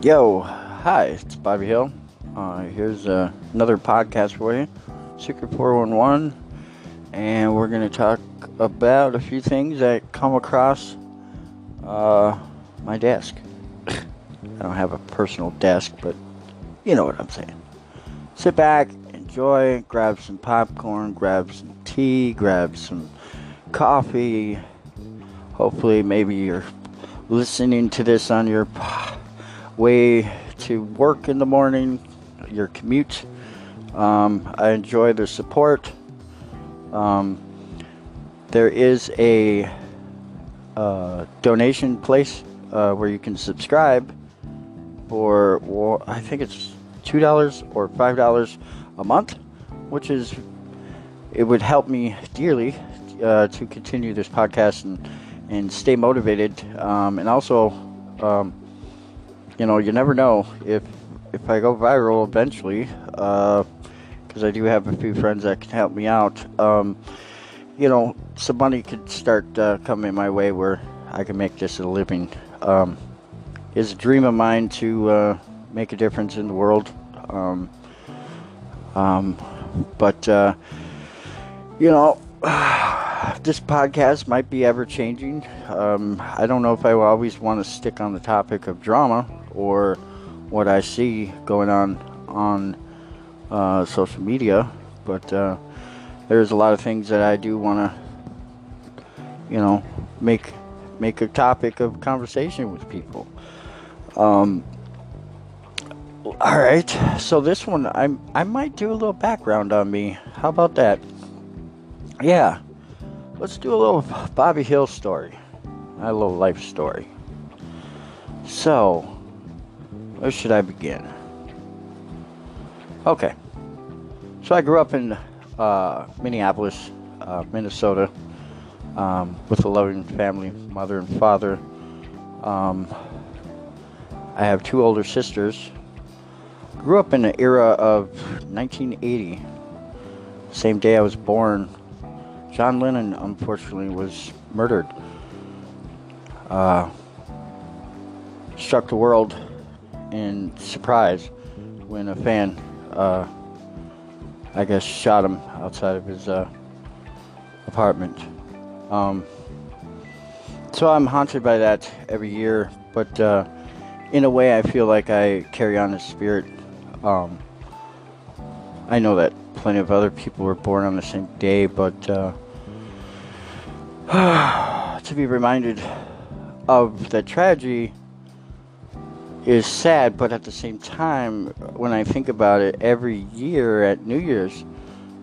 Yo, hi, it's Bobby Hill. Uh, here's uh, another podcast for you, Secret 411, and we're going to talk about a few things that come across uh, my desk. I don't have a personal desk, but you know what I'm saying. Sit back, enjoy, grab some popcorn, grab some tea, grab some coffee. Hopefully, maybe you're listening to this on your way to work in the morning, your commute. Um, I enjoy the support. Um, there is a uh, donation place uh, where you can subscribe for, well, I think it's $2 or $5 a month, which is, it would help me dearly uh, to continue this podcast and, and stay motivated. Um, and also, um, you know, you never know if if I go viral eventually, because uh, I do have a few friends that can help me out. Um, you know, some money could start uh, coming my way where I can make this a living. Um, it's a dream of mine to uh, make a difference in the world. Um, um but uh, you know. this podcast might be ever changing. Um, I don't know if I will always want to stick on the topic of drama or what I see going on on uh, social media, but uh, there's a lot of things that I do want to, you know, make make a topic of conversation with people. Um, all right, so this one I I might do a little background on me. How about that? Yeah, let's do a little Bobby Hill story, a little life story. So, where should I begin? Okay. So I grew up in uh, Minneapolis, uh, Minnesota, um, with a loving family, mother and father. Um, I have two older sisters. Grew up in the era of 1980. Same day I was born, John Lennon unfortunately was murdered. Uh, struck the world in surprise when a fan, uh, I guess, shot him outside of his uh, apartment. Um, so I'm haunted by that every year, but uh, in a way, I feel like I carry on his spirit. Um, I know that plenty of other people were born on the same day, but uh, to be reminded of the tragedy is sad, but at the same time, when I think about it, every year at New Year's,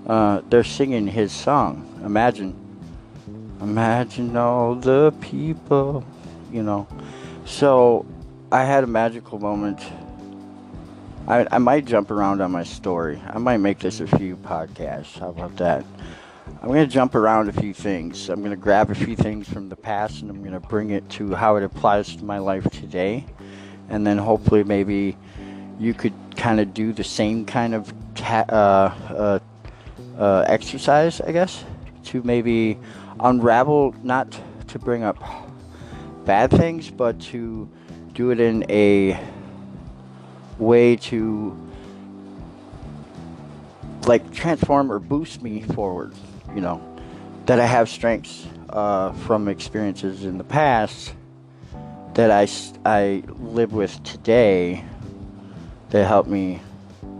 uh, they're singing his song. Imagine. Imagine all the people, you know. So I had a magical moment. I, I might jump around on my story. I might make this a few podcasts. How about that? I'm going to jump around a few things. I'm going to grab a few things from the past and I'm going to bring it to how it applies to my life today and then hopefully maybe you could kind of do the same kind of ta- uh, uh, uh, exercise, I guess, to maybe unravel, not to bring up bad things, but to do it in a way to like transform or boost me forward, you know, that I have strengths uh, from experiences in the past that I, I live with today that help me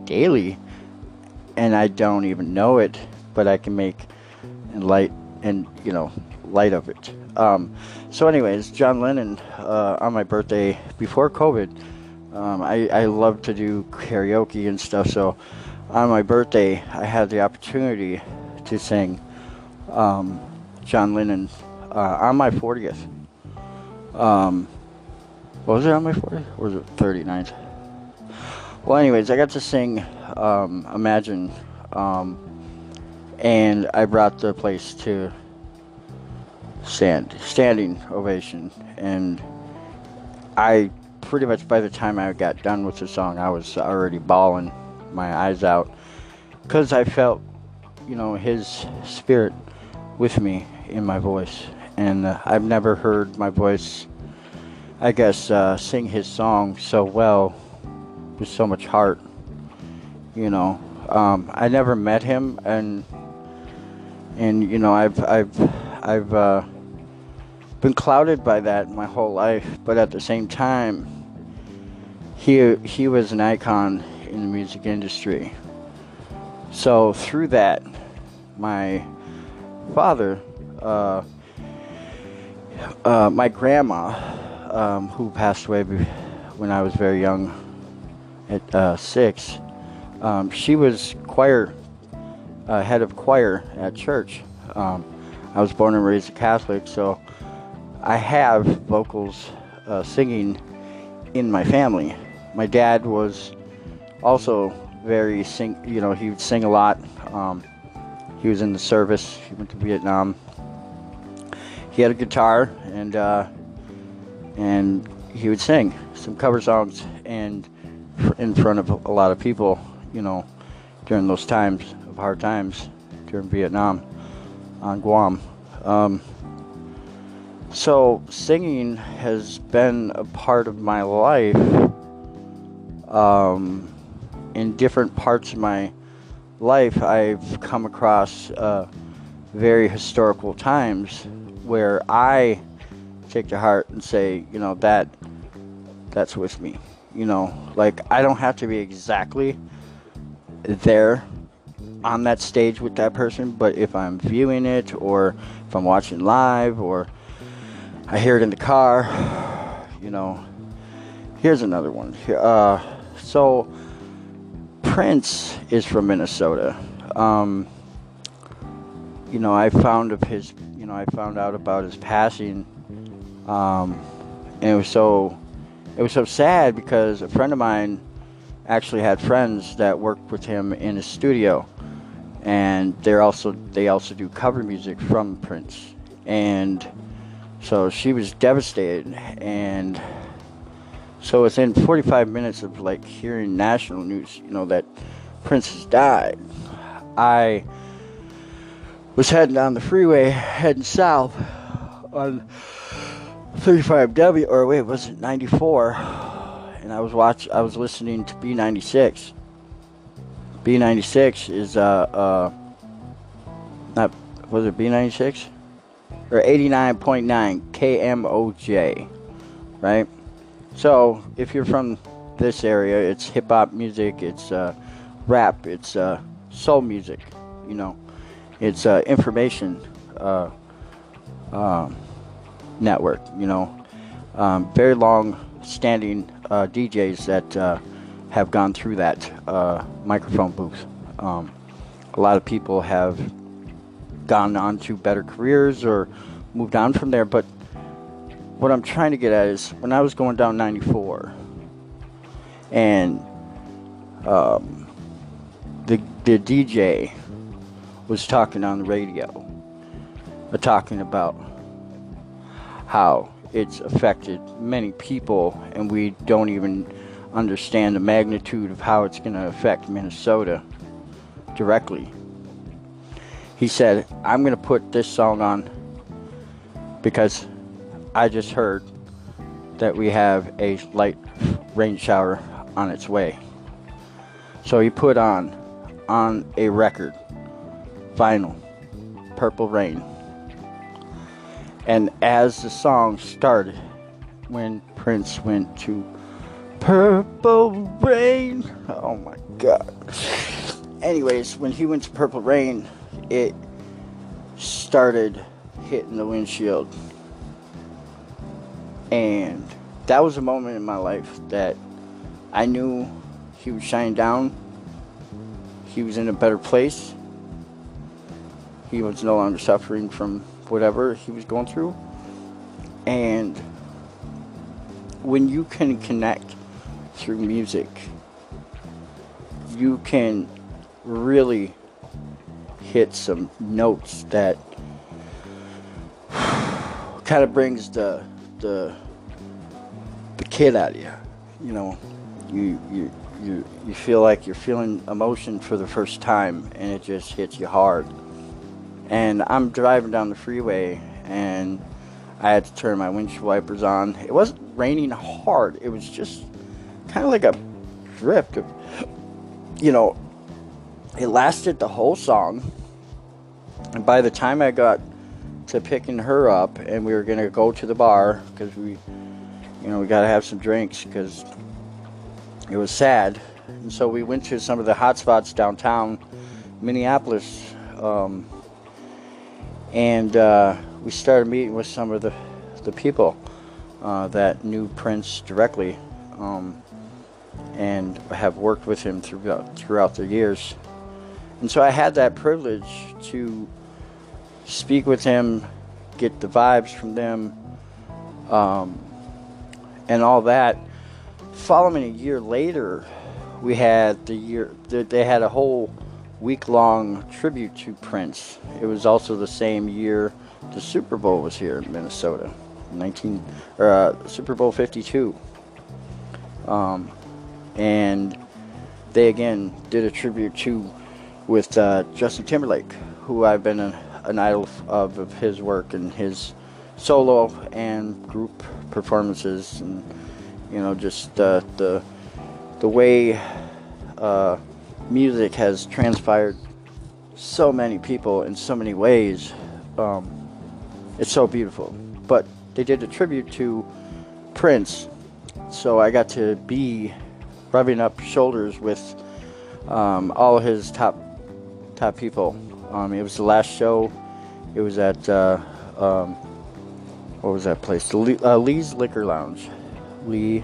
daily and I don't even know it but I can make and light and you know light of it. Um, so anyways John Lennon uh, on my birthday before COVID. Um, I, I love to do karaoke and stuff so on my birthday I had the opportunity to sing um, John Lennon uh, on my 40th um, what was it on my 40th? Or was it 39th? Well, anyways, I got to sing um, Imagine, um, and I brought the place to stand, standing ovation, and I pretty much by the time I got done with the song, I was already bawling my eyes out because I felt, you know, his spirit with me in my voice, and uh, I've never heard my voice I guess, uh, sing his song so well with so much heart. You know, um, I never met him, and and you know, I've I've I've uh, been clouded by that my whole life. But at the same time, he he was an icon in the music industry. So through that, my father, uh, uh, my grandma, um, who passed away when I was very young, at uh, six, um, she was choir uh, head of choir at church. Um, I was born and raised a Catholic, so I have vocals uh, singing in my family. My dad was also very sing. You know, he would sing a lot. Um, he was in the service. He went to Vietnam. He had a guitar and uh, and he would sing some cover songs and in front of a lot of people. You know, during those times of hard times during Vietnam on Guam. Um, so singing has been a part of my life um, in different parts of my life. I've come across uh, very historical times where I take to heart and say, you know, that that's with me. You know, like I don't have to be exactly there on that stage with that person, but if I'm viewing it or if I'm watching live or I hear it in the car, you know. Here's another one. Uh, so Prince is from Minnesota. Um, you know, I found of his, you know, I found out about his passing, um, and it was so, it was so sad because a friend of mine actually had friends that worked with him in his studio, and they're also they also do cover music from Prince, and so she was devastated, and so within 45 minutes of like hearing national news, you know that Prince has died, I was heading down the freeway, heading south on 35W, or wait, was it 94? And I was watch, I was listening to B96. B96 is uh uh not was it B96 or 89.9 KMOJ, right? So if you're from this area, it's hip hop music, it's uh, rap, it's uh, soul music, you know, it's uh, information uh, um, network, you know, um, very long standing uh, DJs that uh, have gone through that microphone booth. Um, a lot of people have gone on to better careers or moved on from there, but what I'm trying to get at is when I was going down 94 and um, the, the DJ was talking on the radio, uh, talking about how it's affected many people, and we don't even understand the magnitude of how it's going to affect Minnesota directly. He said, I'm going to put this song on because I just heard that we have a light rain shower on its way. So he put on on a record vinyl Purple Rain. And as the song started when Prince went to Purple Rain, oh my god. Anyways, when he went to Purple Rain, it started hitting the windshield and that was a moment in my life that I knew he was shining down. He was in a better place. He was no longer suffering from whatever he was going through. And when you can connect through music, you can really hit some notes that kind of brings the the the kid out of you. You know, you you you you feel like you're feeling emotion for the first time, and it just hits you hard. And I'm driving down the freeway, and I had to turn my windshield wipers on. It wasn't raining hard. It was just kind of like a drip. You know, it lasted the whole song. And by the time I got to picking her up and we were going to go to the bar because we, you know, we got to have some drinks because it was sad. And so we went to some of the hot spots downtown Minneapolis. Um, and uh, we started meeting with some of the, the people uh, that knew Prince directly um, and have worked with him throughout, throughout the years. And so I had that privilege to speak with him, get the vibes from them, um, and all that. Following a year later, we had the year they had a whole week long tribute to Prince. It was also the same year the Super Bowl was here in Minnesota, 19 or uh, Super Bowl 52. Um, and they again did a tribute to with uh, Justin Timberlake, who I've been a, an idol of, of his work and his solo and group performances, and you know just uh, the the way uh, music has transpired so many people in so many ways. Um, it's so beautiful. But they did a tribute to Prince, so I got to be rubbing up shoulders with um, all his top top people. Um, it was the last show. It was at uh, um, what was that place? Lee, uh, Lee's Liquor Lounge. Lee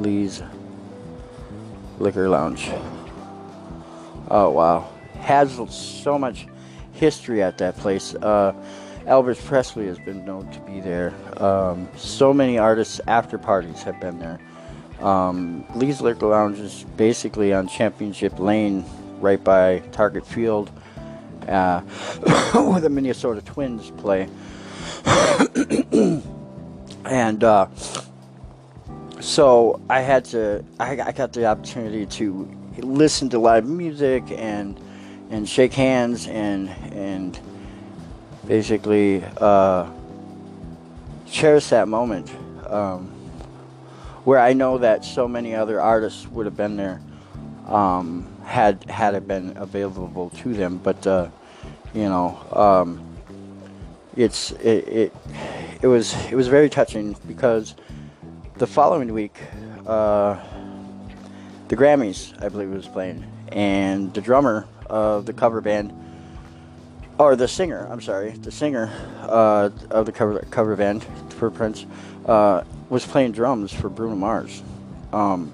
Lee's Liquor Lounge. Oh wow, has so much history at that place. Uh, Elvis Presley has been known to be there. Um, so many artists after parties have been there. Um, Lee's Liquor Lounge is basically on Championship Lane, right by Target Field, uh, where the Minnesota Twins play. and uh, so I had to, I, I got the opportunity to listen to live music and and shake hands and and basically uh, cherish that moment um, where I know that so many other artists would have been there um, had had it been available to them. But uh, you know, um, it's it, it it was it was very touching because the following week. Uh, the Grammys, I believe, was playing, and the drummer of the cover band, or the singer, I'm sorry, the singer uh, of the cover cover band for Prince, uh, was playing drums for Bruno Mars. Um,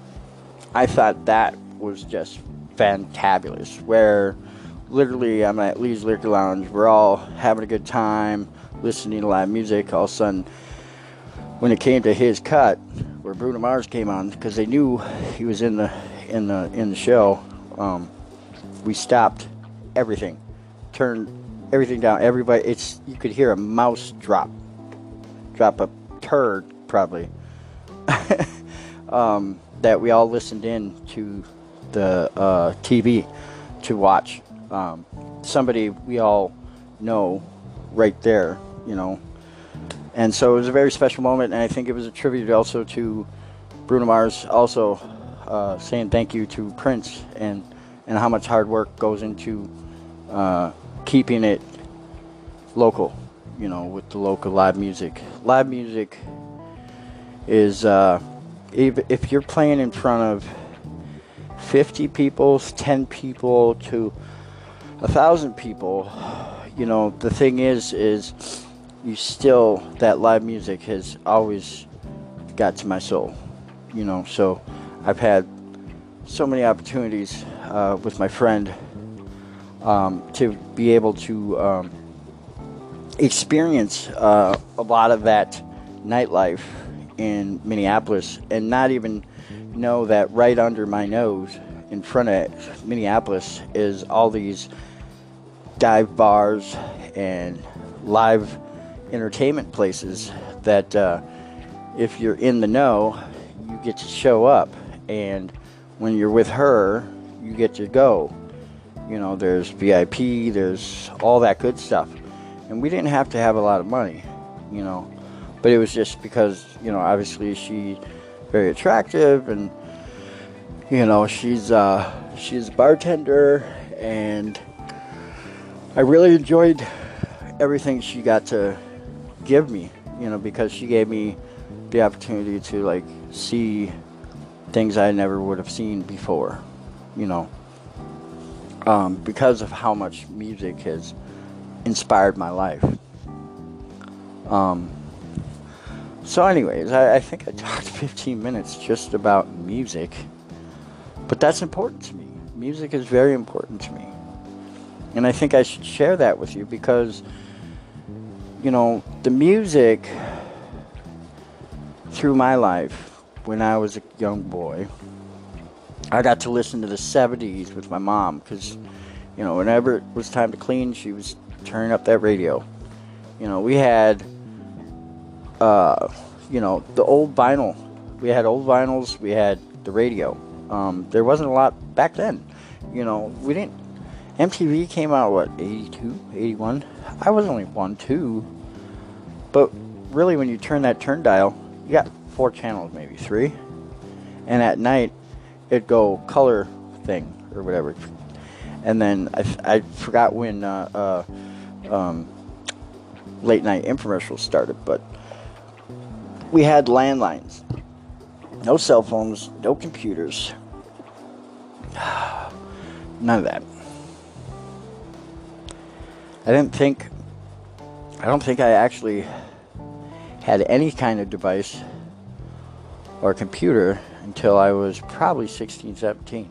I thought that was just fantabulous. Where literally I'm at Lee's Liquor Lounge, we're all having a good time, listening to live music. All of a sudden, when it came to his cut, where Bruno Mars came on because they knew he was in the in the in the show. Um, we stopped everything, turned everything down. Everybody, it's you could hear a mouse drop, drop a turd probably. um, that we all listened in to the uh, TV to watch. Um, somebody we all know right there, you know, and so it was a very special moment, and I think it was a tribute also to Bruno Mars, also uh, saying thank you to Prince and and how much hard work goes into uh, keeping it local, you know, with the local live music. Live music is uh, if if you're playing in front of 50 people, 10 people to a thousand people, you know, the thing is is you still that live music has always got to my soul you know? So i've had so many opportunities uh, with my friend um, to be able to um, experience uh, a lot of that nightlife in minneapolis and not even know that right under my nose in front of minneapolis is all these dive bars and live entertainment places that uh, if you're in the know, you get to show up. And when you're with her, you get to go. You know, there's VIP, there's all that good stuff. And we didn't have to have a lot of money, you know. but it was just because you know obviously she's very attractive and you know she's uh, she's a bartender and I really enjoyed everything she got to give me you know because she gave me the opportunity to like see things I never would have seen before you know um, because of how much music has inspired my life um, so, anyways, I, I think I talked 15 minutes just about music, but that's important to me. Music is very important to me. And I think I should share that with you because, you know, the music through my life when I was a young boy, I got to listen to the 70s with my mom because, you know, whenever it was time to clean, she was turning up that radio. You know, we had uh, you know, the old vinyl. We had old vinyls. We had the radio. Um, there wasn't a lot back then. You know, we didn't. MTV came out what 82, 81. I was only one, two. But really, when you turn that turn dial, you got four channels, maybe three. And at night, it'd go color thing or whatever. And then I, I forgot when uh, uh, um, late night infomercials started, but we had landlines. No cell phones, no computers. None of that. I didn't think, I don't think I actually had any kind of device or computer until I was probably 16, 17.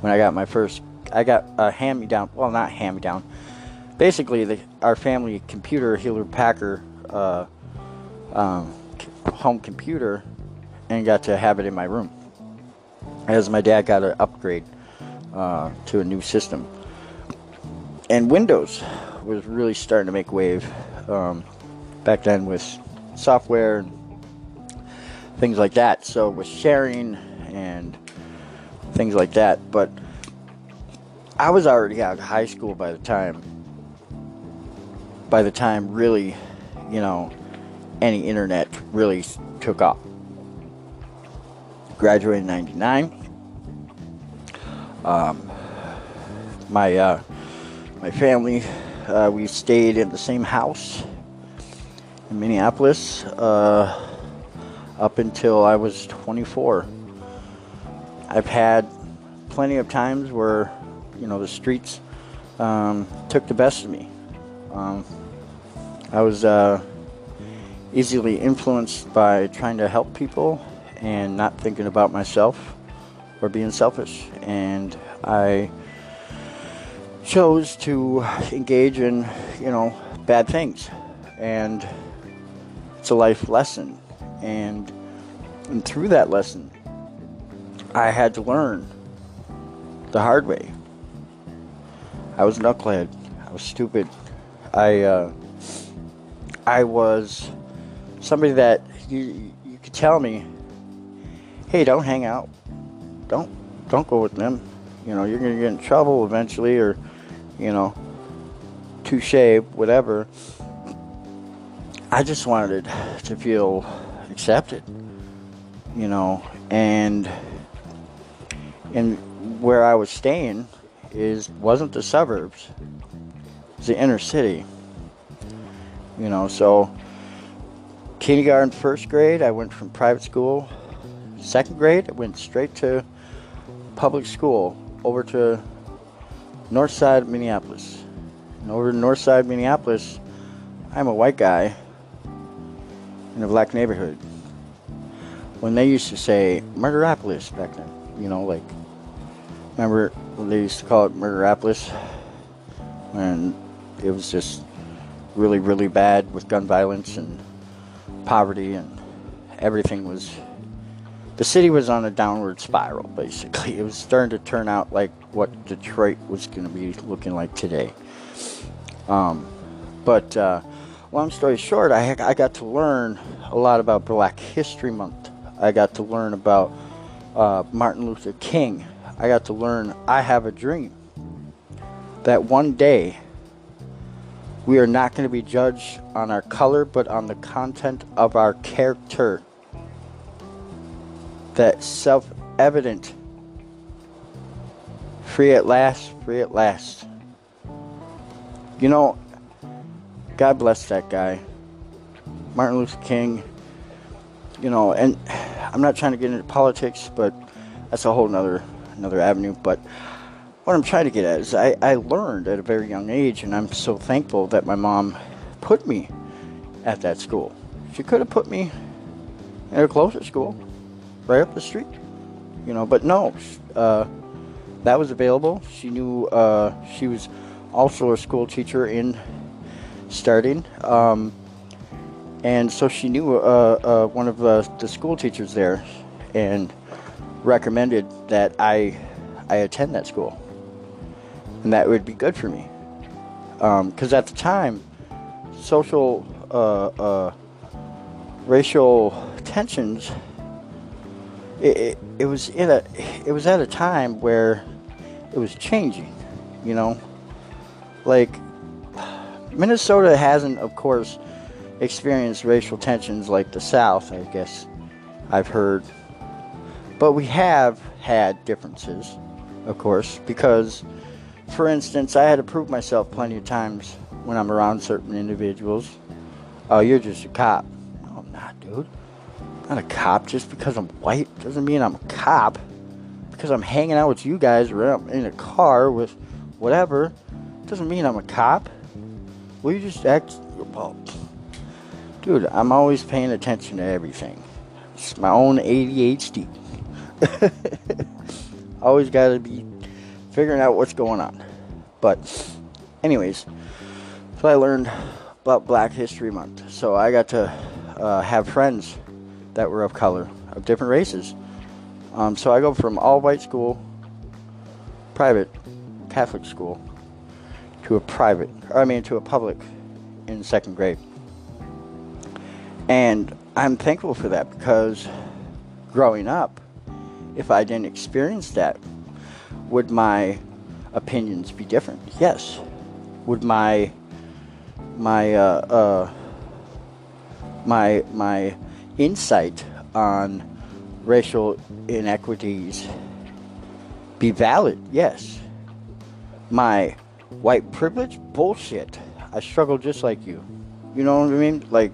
When I got my first, I got a hand me down, well, not hand me down. Basically, the, our family computer, Hewlett Packard, uh, um, home computer and got to have it in my room. As my dad got an upgrade uh, to a new system. And Windows was really starting to make wave um, back then with software and things like that. So with sharing and things like that. But I was already out of high school by the time by the time really, you know, any internet really took off. Graduated in 99. Um, my, uh, my family, uh, we stayed in the same house in Minneapolis uh, up until I was 24. I've had plenty of times where, you know, the streets um, took the best of me. Um, I was uh, easily influenced by trying to help people and not thinking about myself or being selfish. And I chose to engage in, you know, bad things. And it's a life lesson. And, and through that lesson, I had to learn the hard way. I was a knucklehead. I was stupid. I, uh, I was somebody that you you could tell me, hey, don't hang out, don't don't go with them. You know, you're gonna get in trouble eventually, or you know, touche, whatever. I just wanted to feel accepted, you know, and and where I was staying is wasn't the suburbs, it's the inner city. You know, so kindergarten, first grade, I went from private school. Second grade, I went straight to public school over to north side of Minneapolis. And over north side Minneapolis, I'm a white guy in a black neighborhood. When they used to say Murderapolis back then, you know, like, remember they used to call it Murderapolis? And it was just really, really bad with gun violence and poverty and everything was the city was on a downward spiral basically. It was starting to turn out like what detroit was going to be looking like today. Um, but uh, long story short I, I got to learn a lot about black history month. I got to learn about uh, martin luther king. I got to learn i have a dream that one day We are not going to be judged on our color, but on the content of our character. That self evident. Free at last, free at last. You know, God bless that guy. Martin Luther King. You know, and I'm not trying to get into politics, but that's a whole nother another avenue. But what I'm trying to get at is I, I learned at a very young age, and I'm so thankful that my mom put me at that school. She could have put me at a closer school, right up the street, you know, but no, uh, that was available. She knew uh, she was also a school teacher in starting. Um, and so she knew uh, uh, one of the, the school teachers there and recommended that I, I attend that school. And that would be good for me. Because um, at the time, social, uh, uh, racial tensions, it, was in a, it was at a time where it was changing, you know? Like, Minnesota hasn't, of course, experienced racial tensions like the South, I guess I've heard. But we have had differences, of course, because, for instance, I had to prove myself plenty of times when I'm around certain individuals. Oh, you're just a cop. No, I'm not, dude. Not a cop. Just because I'm white doesn't mean I'm a cop. Because I'm hanging out with you guys or I'm in a car with whatever doesn't mean I'm a cop. Will you just act. Well, dude, I'm always paying attention to everything. It's my own ADHD. always got to be figuring out what's going on. But, anyways, so I learned about Black History Month. So I got to uh, have friends that were of color, of different races. Um, so I go from all white school, private, Catholic school, to a private, I mean, to a public in second grade. And I'm thankful for that because growing up, if I didn't experience that, would my opinions be different? Yes. Would my my uh, uh, my my insight on racial inequities be valid? Yes. My white privilege? Bullshit. I struggle just like you. You know what I mean? Like,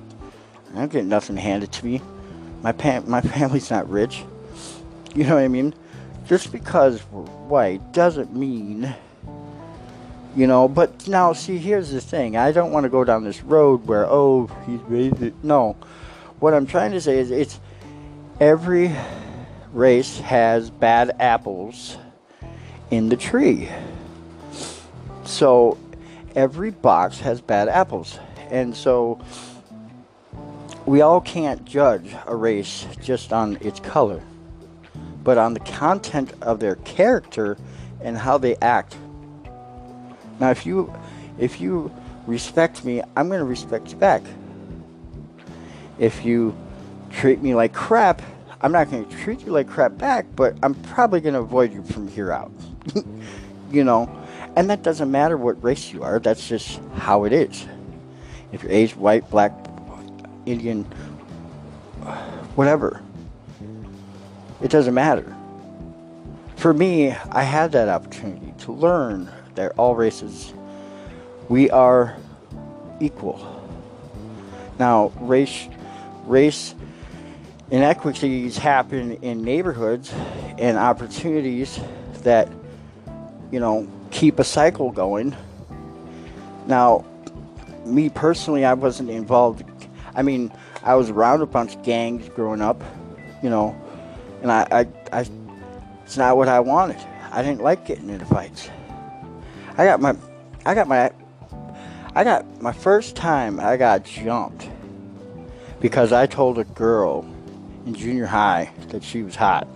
I don't get nothing handed to me. My pa- my family's not rich. You know what I mean? Just because we're white doesn't mean, you know. But now, see, here's the thing. I don't want to go down this road where, oh, he's racist. No. What I'm trying to say is, it's every race has bad apples in the tree. So every box has bad apples. And so we all can't judge a race just on its color, but on the content of their character and how they act. Now if you if you respect me, I'm going to respect you back. If you treat me like crap, I'm not going to treat you like crap back, but I'm probably going to avoid you from here out. you know, and that doesn't matter what race you are, that's just how it is. If you're Asian, white, black, Indian, whatever, it doesn't matter. For me, I had that opportunity to learn that all races, we are equal. Now, race, race inequities happen in neighborhoods and opportunities that, you know, keep a cycle going. Now, me personally, I wasn't involved. I mean, I was around a bunch of gangs growing up, you know, and I, I, I, it's not what I wanted. I didn't like getting into fights. I got my, I got my, I got my first time I got jumped because I told a girl in junior high that she was hot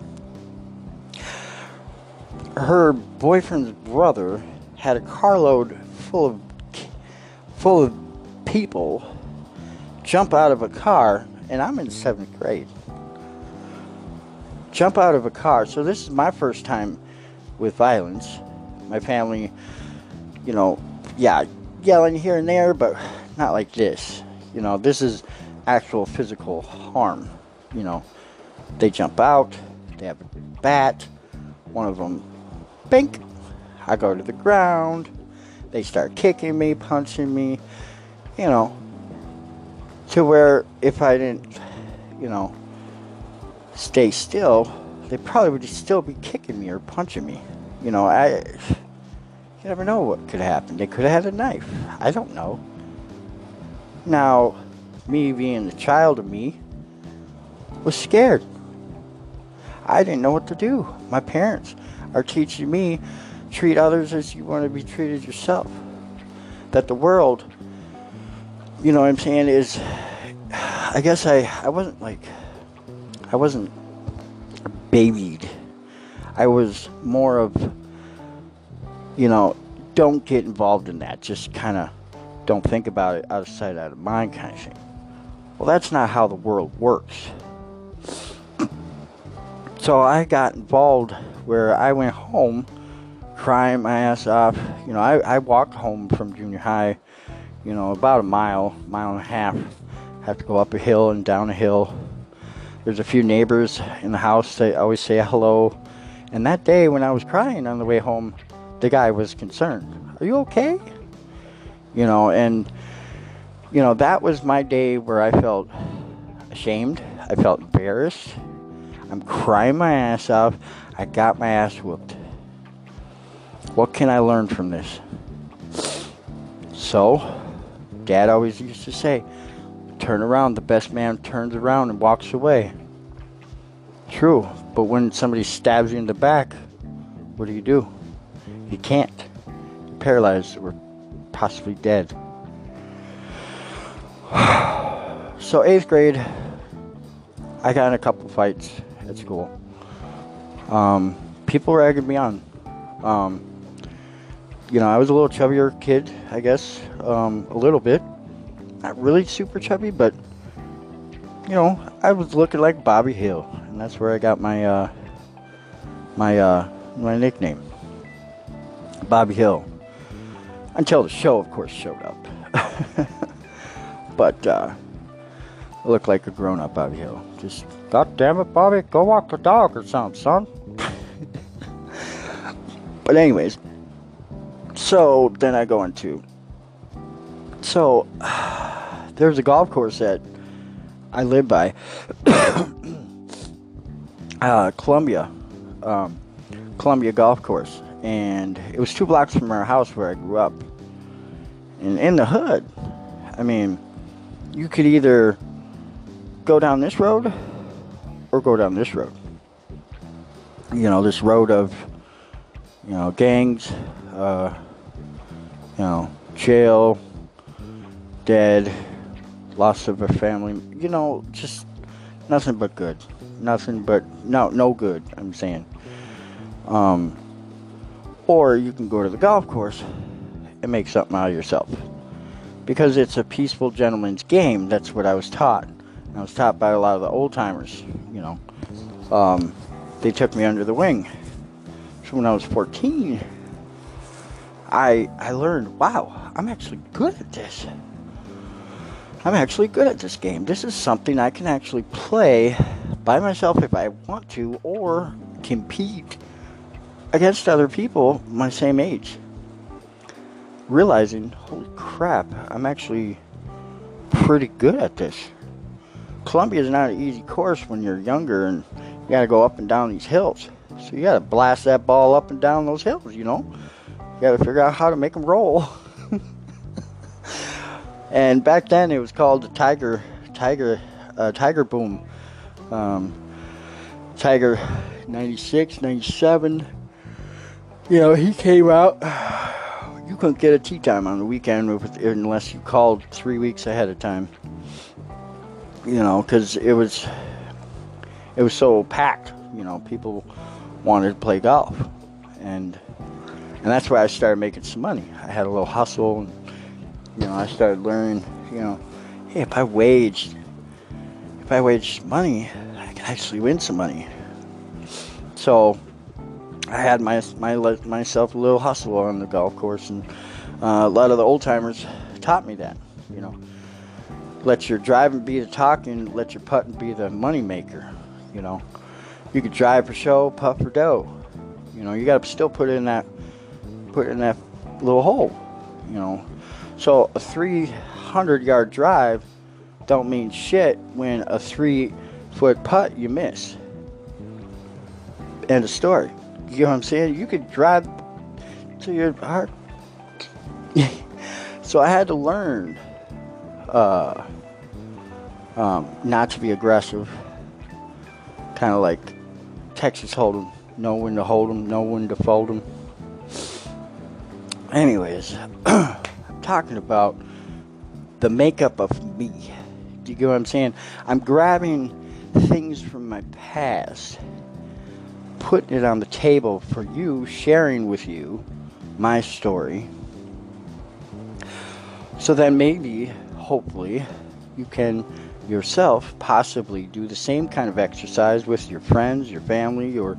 her boyfriend's brother had a carload full of full of people jump out of a car and I'm in 7th grade. Jump out of a car. So this is my first time with violence. My family, you know, yeah, yelling here and there, but not like this. You know, this is actual physical harm. You know, they jump out, they have a bat, one of them, bink, I go to the ground, they start kicking me, punching me, you know, to where if I didn't, you know, stay still, they probably would still be kicking me or punching me. You know, I. You never know what could happen. They could have had a knife. I don't know. Now, me being the child of me, was scared. I didn't know what to do. My parents are teaching me treat others as you want to be treated yourself. That the world, you know what I'm saying, is I guess I I wasn't like I wasn't babied. I was more of you know, don't get involved in that. Just kind of don't think about it out of sight, out of mind kind of thing. Well, that's not how the world works. So I got involved where I went home crying my ass off. You know, I, I walked home from junior high, you know, about a mile, mile and a half. Have to go up a hill and down a hill. There's a few neighbors in the house that always say hello. And that day when I was crying on the way home, the guy was concerned. Are you okay? You know, and you know, that was my day where I felt ashamed. I felt embarrassed. I'm crying my ass off. I got my ass whooped. What can I learn from this? So, Dad always used to say, turn around, the best man turns around and walks away. True, but when somebody stabs you in the back, what do you do? You can't. You're paralyzed or possibly dead. So, eighth grade, I got in a couple fights at school. Um, people were egging me on. Um, you know, I was a little chubbier kid, I guess, um, a little bit. Not really super chubby, but you know, I was looking like Bobby Hill, and that's where I got my uh, my uh, my nickname, Bobby Hill. Until the show, of course, showed up. but uh, I look like a grown-up Bobby Hill. Just, God damn it, Bobby, go walk the dog or something, son. but anyways, so then I go into. So there's a golf course that I live by, uh, Columbia, um, Columbia Golf Course, and it was two blocks from our house where I grew up. And in the hood, I mean, you could either go down this road or go down this road. You know, this road of, you know, gangs, uh, you know, jail, dead, loss of a family, you know, just nothing but good. Nothing but, no, no good, I'm saying. Um, or you can go to the golf course and make something out of yourself. Because it's a peaceful gentleman's game, that's what I was taught. I was taught by a lot of the old timers, you know. Um, they took me under the wing. So when I was 14, I I learned, wow, I'm actually good at this. I'm actually good at this game. This is something I can actually play by myself if I want to or compete against other people my same age. Realizing, holy crap, I'm actually pretty good at this. Columbia is not an easy course when you're younger and you got to go up and down these hills. So you got to blast that ball up and down those hills, you know. You got to figure out how to make them roll. and back then it was called the Tiger, Tiger, uh, Tiger Boom. Um, Tiger 96, 97. You know, he came out. Couldn't get a tee time on the weekend unless you called three weeks ahead of time you know, because it was it was so packed. You know, people wanted to play golf, and and that's where I started making some money. I had a little hustle, and you know, I started learning. You know, hey, if I waged if I waged money, I could actually win some money. So I had my my myself a little hustle on the golf course, and Uh, a lot of the old timers taught me that. You know, let your driving be the talking, let your putting be the money maker. You know, you could drive for show, putt for dough. You know, you got to still put in that put in that little hole. You know, so a 300 yard drive don't mean shit when a three foot putt you miss. End of story. You know what I'm saying? You could drive to your heart. so I had to learn uh, um, not to be aggressive. Kind of like Texas Hold'em. Know when to hold them, know when to fold them. Anyways, I'm talking about the makeup of me. Do you get what I'm saying? I'm grabbing things from my past putting it on the table for you, sharing with you my story. So that maybe, hopefully, you can yourself possibly do the same kind of exercise with your friends, your family, or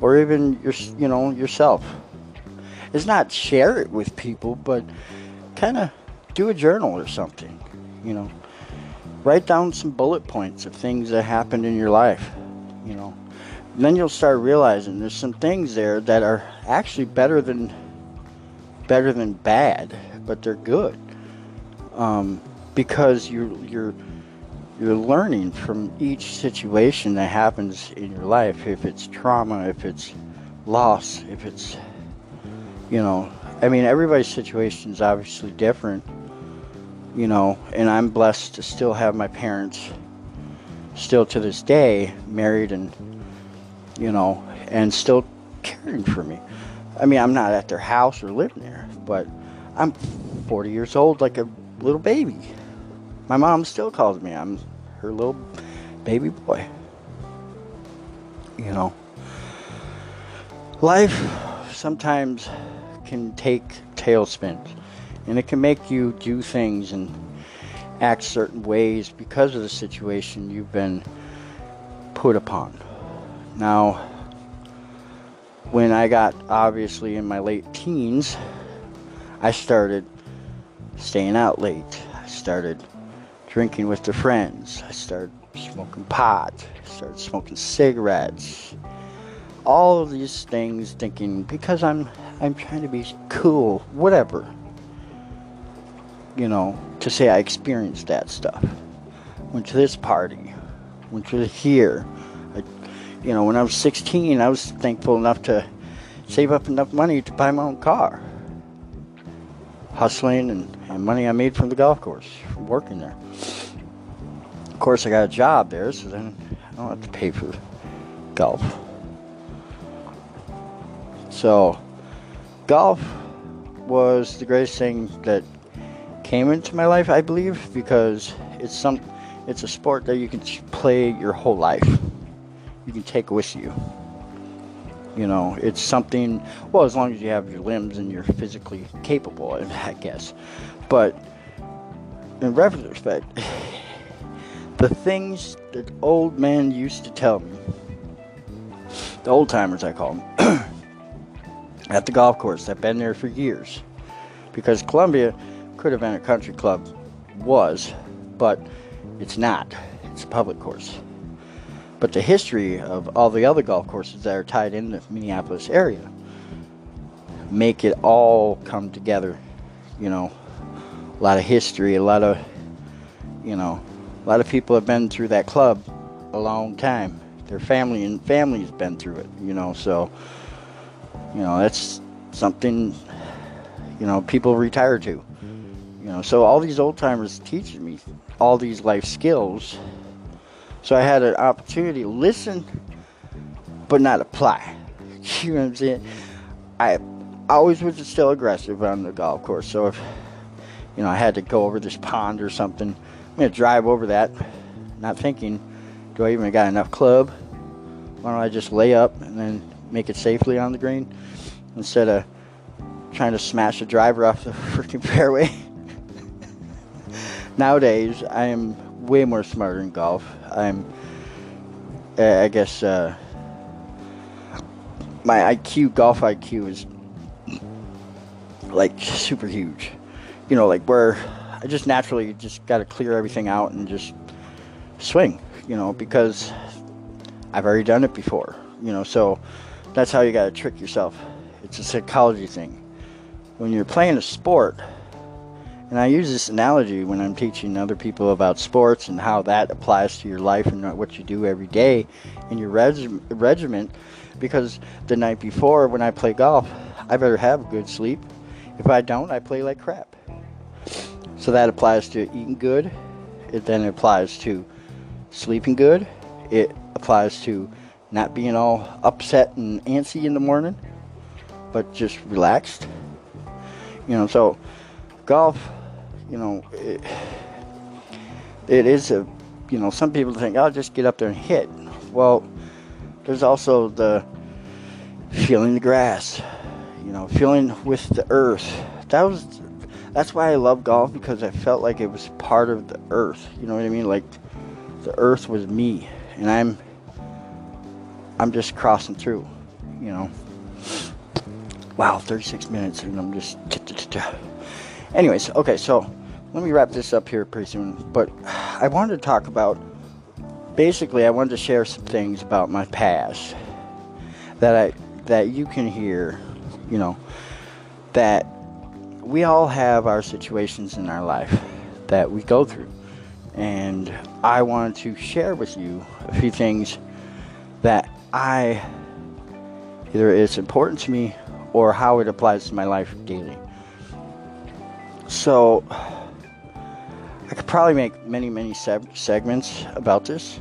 or even your you know yourself. It's not share it with people, but kind of do a journal or something. You know, write down some bullet points of things that happened in your life. You know, then you'll start realizing there's some things there that are actually better than better than bad, but they're good um, because you're you're you're learning from each situation that happens in your life. If it's trauma, if it's loss, if it's you know, I mean, everybody's situation is obviously different, you know, and I'm blessed to still have my parents still to this day married and you know, and still caring for me. I mean, I'm not at their house or living there, but I'm 40 years old like a little baby. My mom still calls me. I'm her little baby boy. You know, life sometimes can take tailspins and it can make you do things and act certain ways because of the situation you've been put upon. Now, when I got obviously in my late teens, I started staying out late. I started drinking with the friends. I started smoking pot. I started smoking cigarettes. All of these things thinking because I'm I'm trying to be cool, whatever. You know, to say I experienced that stuff. Went to this party. Went to here you know, when I was 16, I was thankful enough to save up enough money to buy my own car. Hustling and, and money I made from the golf course, from working there. Of course, I got a job there, so then I don't have to pay for golf. So, golf was the greatest thing that came into my life, I believe, because it's some it's a sport that you can play your whole life you can take with you. You know, it's something, well, as long as you have your limbs and you're physically capable, I guess. But in retrospect, the things that old men used to tell me, the old timers I call them, at the golf course, I've been there for years. Because Columbia could have been a country club, was, but it's not. It's a public course. But the history of all the other golf courses that are tied in the Minneapolis area make it all come together. You know, a lot of history, a lot of, you know, a lot of people have been through that club a long time. Their family and family's been through it, you know, so, you know, that's something, you know, people retire to. You know, so all these old timers teaching me all these life skills so I had an opportunity to listen, but not apply. You know what I'm saying? I always was still aggressive on the golf course. So if you know I had to go over this pond or something, I'm gonna drive over that, not thinking, do I even got enough club? Why don't I just lay up and then make it safely on the green instead of trying to smash the driver off the freaking fairway? Nowadays, I am way more smarter in golf. I'm, I guess, uh, my IQ, golf IQ is like super huge. You know, like where I just naturally just got to clear everything out and just swing. You know, because I've already done it before. You know, so that's how you got to trick yourself. It's a psychology thing. When you're playing a sport, and I use this analogy when I'm teaching other people about sports and how that applies to your life and what you do every day in your reg- regiment. Because the night before, when I play golf, I better have good sleep. If I don't, I play like crap. So that applies to eating good. It then applies to sleeping good. It applies to not being all upset and antsy in the morning, but just relaxed. You know, so golf, you know, it, it is a, you know, some people think, I'll just get up there and hit. Well, there's also the feeling the grass, you know, feeling with the earth. That was, that's why I love golf because I felt like it was part of the earth. You know what I mean? Like the earth was me, and I'm I'm just crossing through, you know. Wow, 36 minutes, and I'm just. Anyways, okay, so let me wrap this up here pretty soon. But I wanted to talk about. Basically, I wanted to share some things about my past that I that you can hear, you know, that we all have our situations in our life that we go through. And I wanted to share with you a few things that I either it's important to me or how it applies to my life daily. So I could probably make many, many seg- segments about this,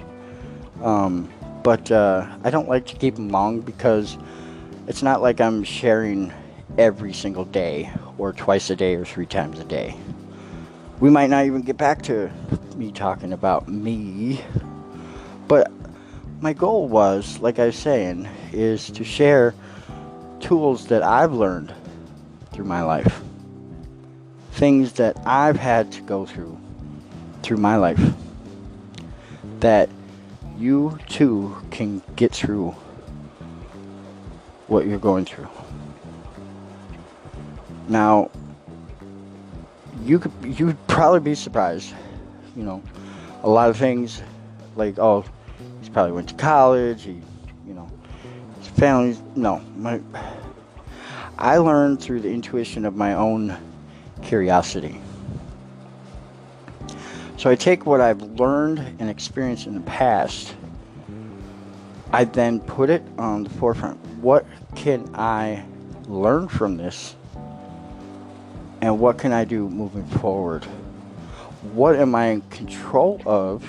um, but uh, I don't like to keep them long because it's not like I'm sharing every single day or twice a day or three times a day. We might not even get back to me talking about me, but my goal was, like I was saying, is to share tools that I've learned through my life. Things that I've had to go through through my life. That you too can get through what you're going through. Now, you could you'd probably be surprised. You know, a lot of things like oh He's probably went to college. He, you know, his family. No, my. I learned through the intuition of my own curiosity. So I take what I've learned and experienced in the past. I then put it on the forefront. What can I learn from this? And what can I do moving forward? What am I in control of?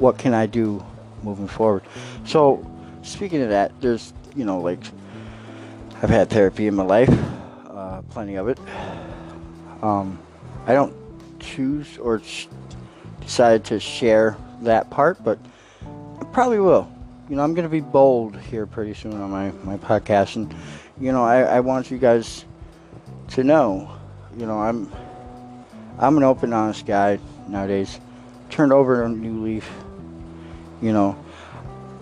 what can I do moving forward? So, speaking of that, there's, you know, like, I've had therapy in my life, uh, plenty of it. Um, I don't choose or ch- decide to share that part, but I probably will. You know, I'm going to be bold here pretty soon on my, my podcast, and, you know, I, I want you guys to know, you know, I'm I'm an open, honest guy nowadays. Turned over a new leaf you know,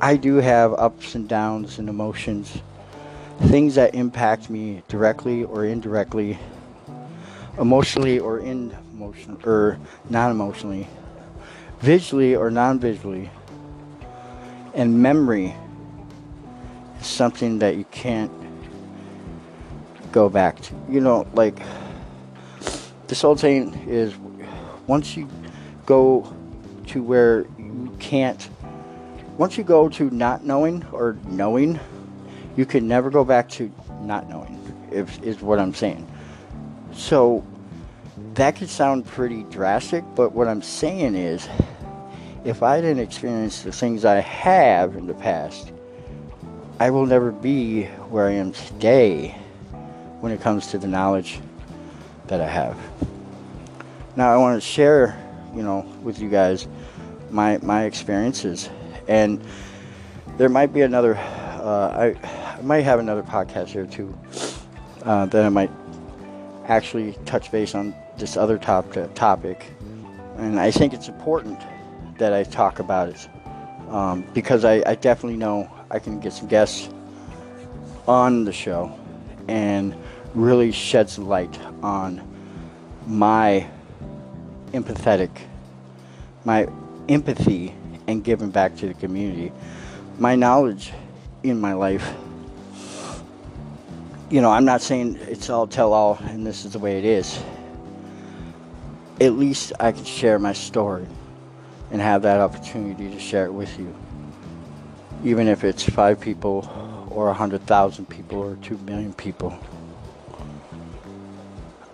I do have ups and downs and emotions, things that impact me directly or indirectly, emotionally or in emotion or non-emotionally, visually or non-visually. And memory is something that you can't go back to. You know, like this whole thing is once you go to where you can't once you go to not knowing or knowing, you can never go back to not knowing. If is what I'm saying. So that could sound pretty drastic, but what I'm saying is, if I didn't experience the things I have in the past, I will never be where I am today when it comes to the knowledge that I have. Now I want to share, you know, with you guys my my experiences and there might be another. Uh, I, I, might have another podcast here too. Uh, that I might actually touch base on this other top, topic, and I think it's important that I talk about it um, because I, I definitely know I can get some guests on the show and really sheds light on my empathetic, my empathy and giving back to the community. My knowledge in my life. You know, I'm not saying it's all tell all and this is the way it is. At least I can share my story and have that opportunity to share it with you. Even if it's five people or a hundred thousand people or two million people.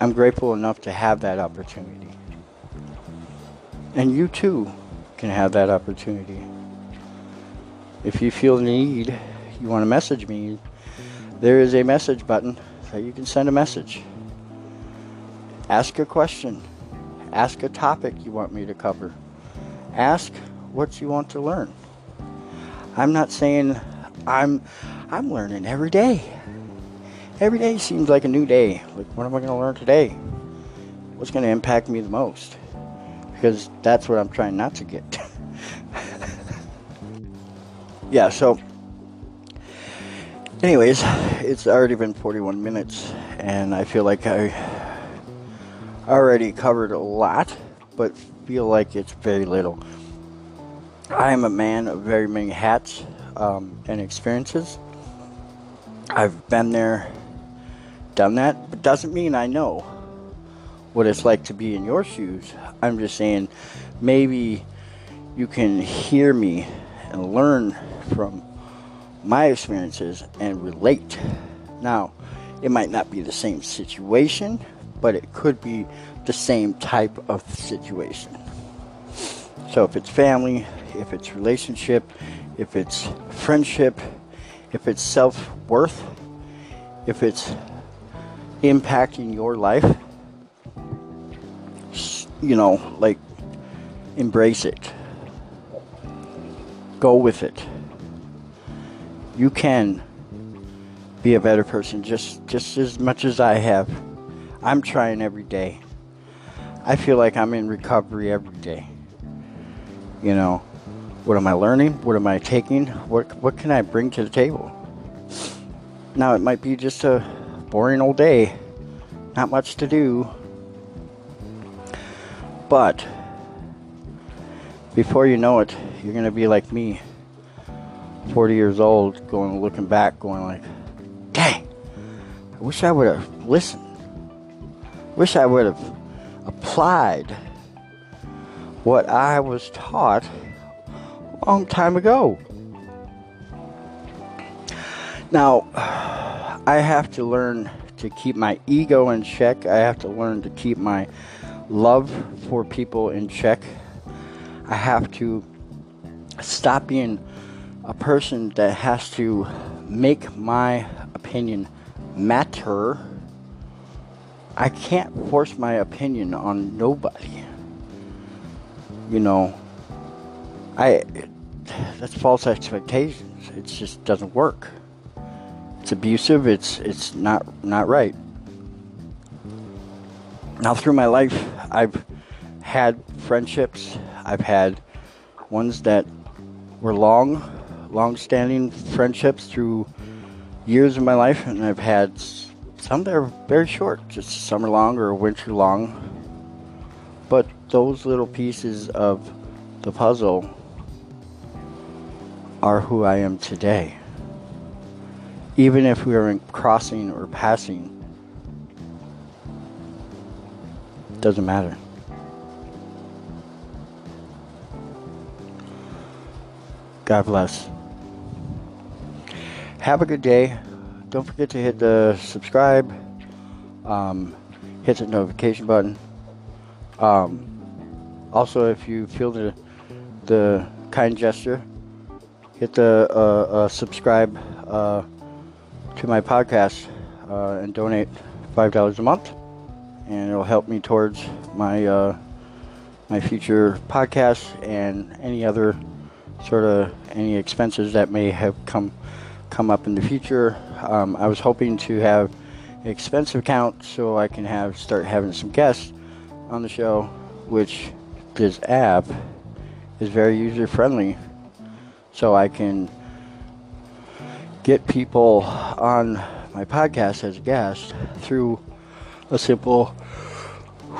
I'm grateful enough to have that opportunity. And you too can have that opportunity. If you feel the need, you want to message me, there is a message button that you can send a message. Ask a question. Ask a topic you want me to cover. Ask what you want to learn. I'm not saying I'm I'm learning every day. Every day seems like a new day. Like what am I going to learn today? What's going to impact me the most? Because that's what I'm trying not to get. yeah, so anyways, it's already been 41 minutes and I feel like I already covered a lot, but feel like it's very little. I am a man of very many hats um, and experiences. I've been there, done that, but doesn't mean I know what it's like to be in your shoes. I'm just saying maybe you can hear me and learn from my experiences and relate. Now, it might not be the same situation, but it could be the same type of situation. So if it's family, if it's relationship, if it's friendship, if it's self worth, if it's impacting your life, you know, like embrace it. Go with it. You can be a better person just just as much as I have. I'm trying every day. I feel like I'm in recovery every day. You know, what am I learning? What am I taking? What what can I bring to the table? Now it might be just a boring old day, not much to do. But before you know it, you're going to be like me, 40 years old, going looking back going like, "Dang. I wish I would have listened. Wish I would have applied what I was taught a long time ago. Now, I have to learn to keep my ego in check. I have to learn to keep my love for people in check. I have to stop being a person that has to make my opinion matter I can't force my opinion on nobody. You know, I that's false expectations. It just doesn't work. It's abusive. It's it's not not right. Now through my life, I've had friendships. I've had ones that were long, long-standing friendships through years of my life, and I've had some that are very short, just summer long or winter long. But those little pieces of the puzzle are who I am today. Even if we are in crossing or passing, doesn't matter. God bless. Have a good day don't forget to hit the subscribe, um, hit the notification button. Um, also, if you feel the the kind gesture, hit the uh, uh, subscribe uh, to my podcast uh, and donate five dollars a month, and it'll help me towards my uh, my future podcast and any other sort of any expenses that may have come come up in the future. Um, I was hoping to have an expensive account so I can have start having some guests on the show, which this app is very user friendly, so I can get people on my podcast as a guest through a simple,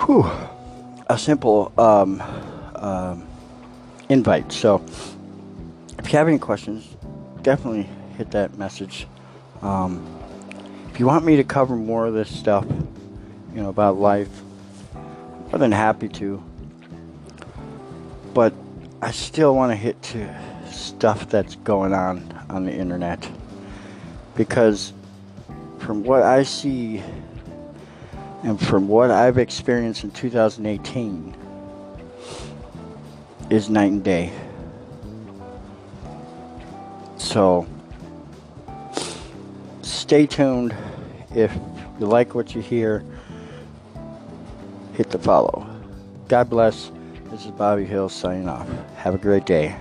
whew, a simple um, um, invite. So, if you have any questions, definitely hit that message. Um, if you want me to cover more of this stuff, you know, about life, more than happy to. But I still want to hit to stuff that's going on on the internet because from what I see and from what I've experienced in 2018 is night and day. So stay tuned if you like what you hear hit the follow. God bless. This is Bobby Hill signing off. Have a great day.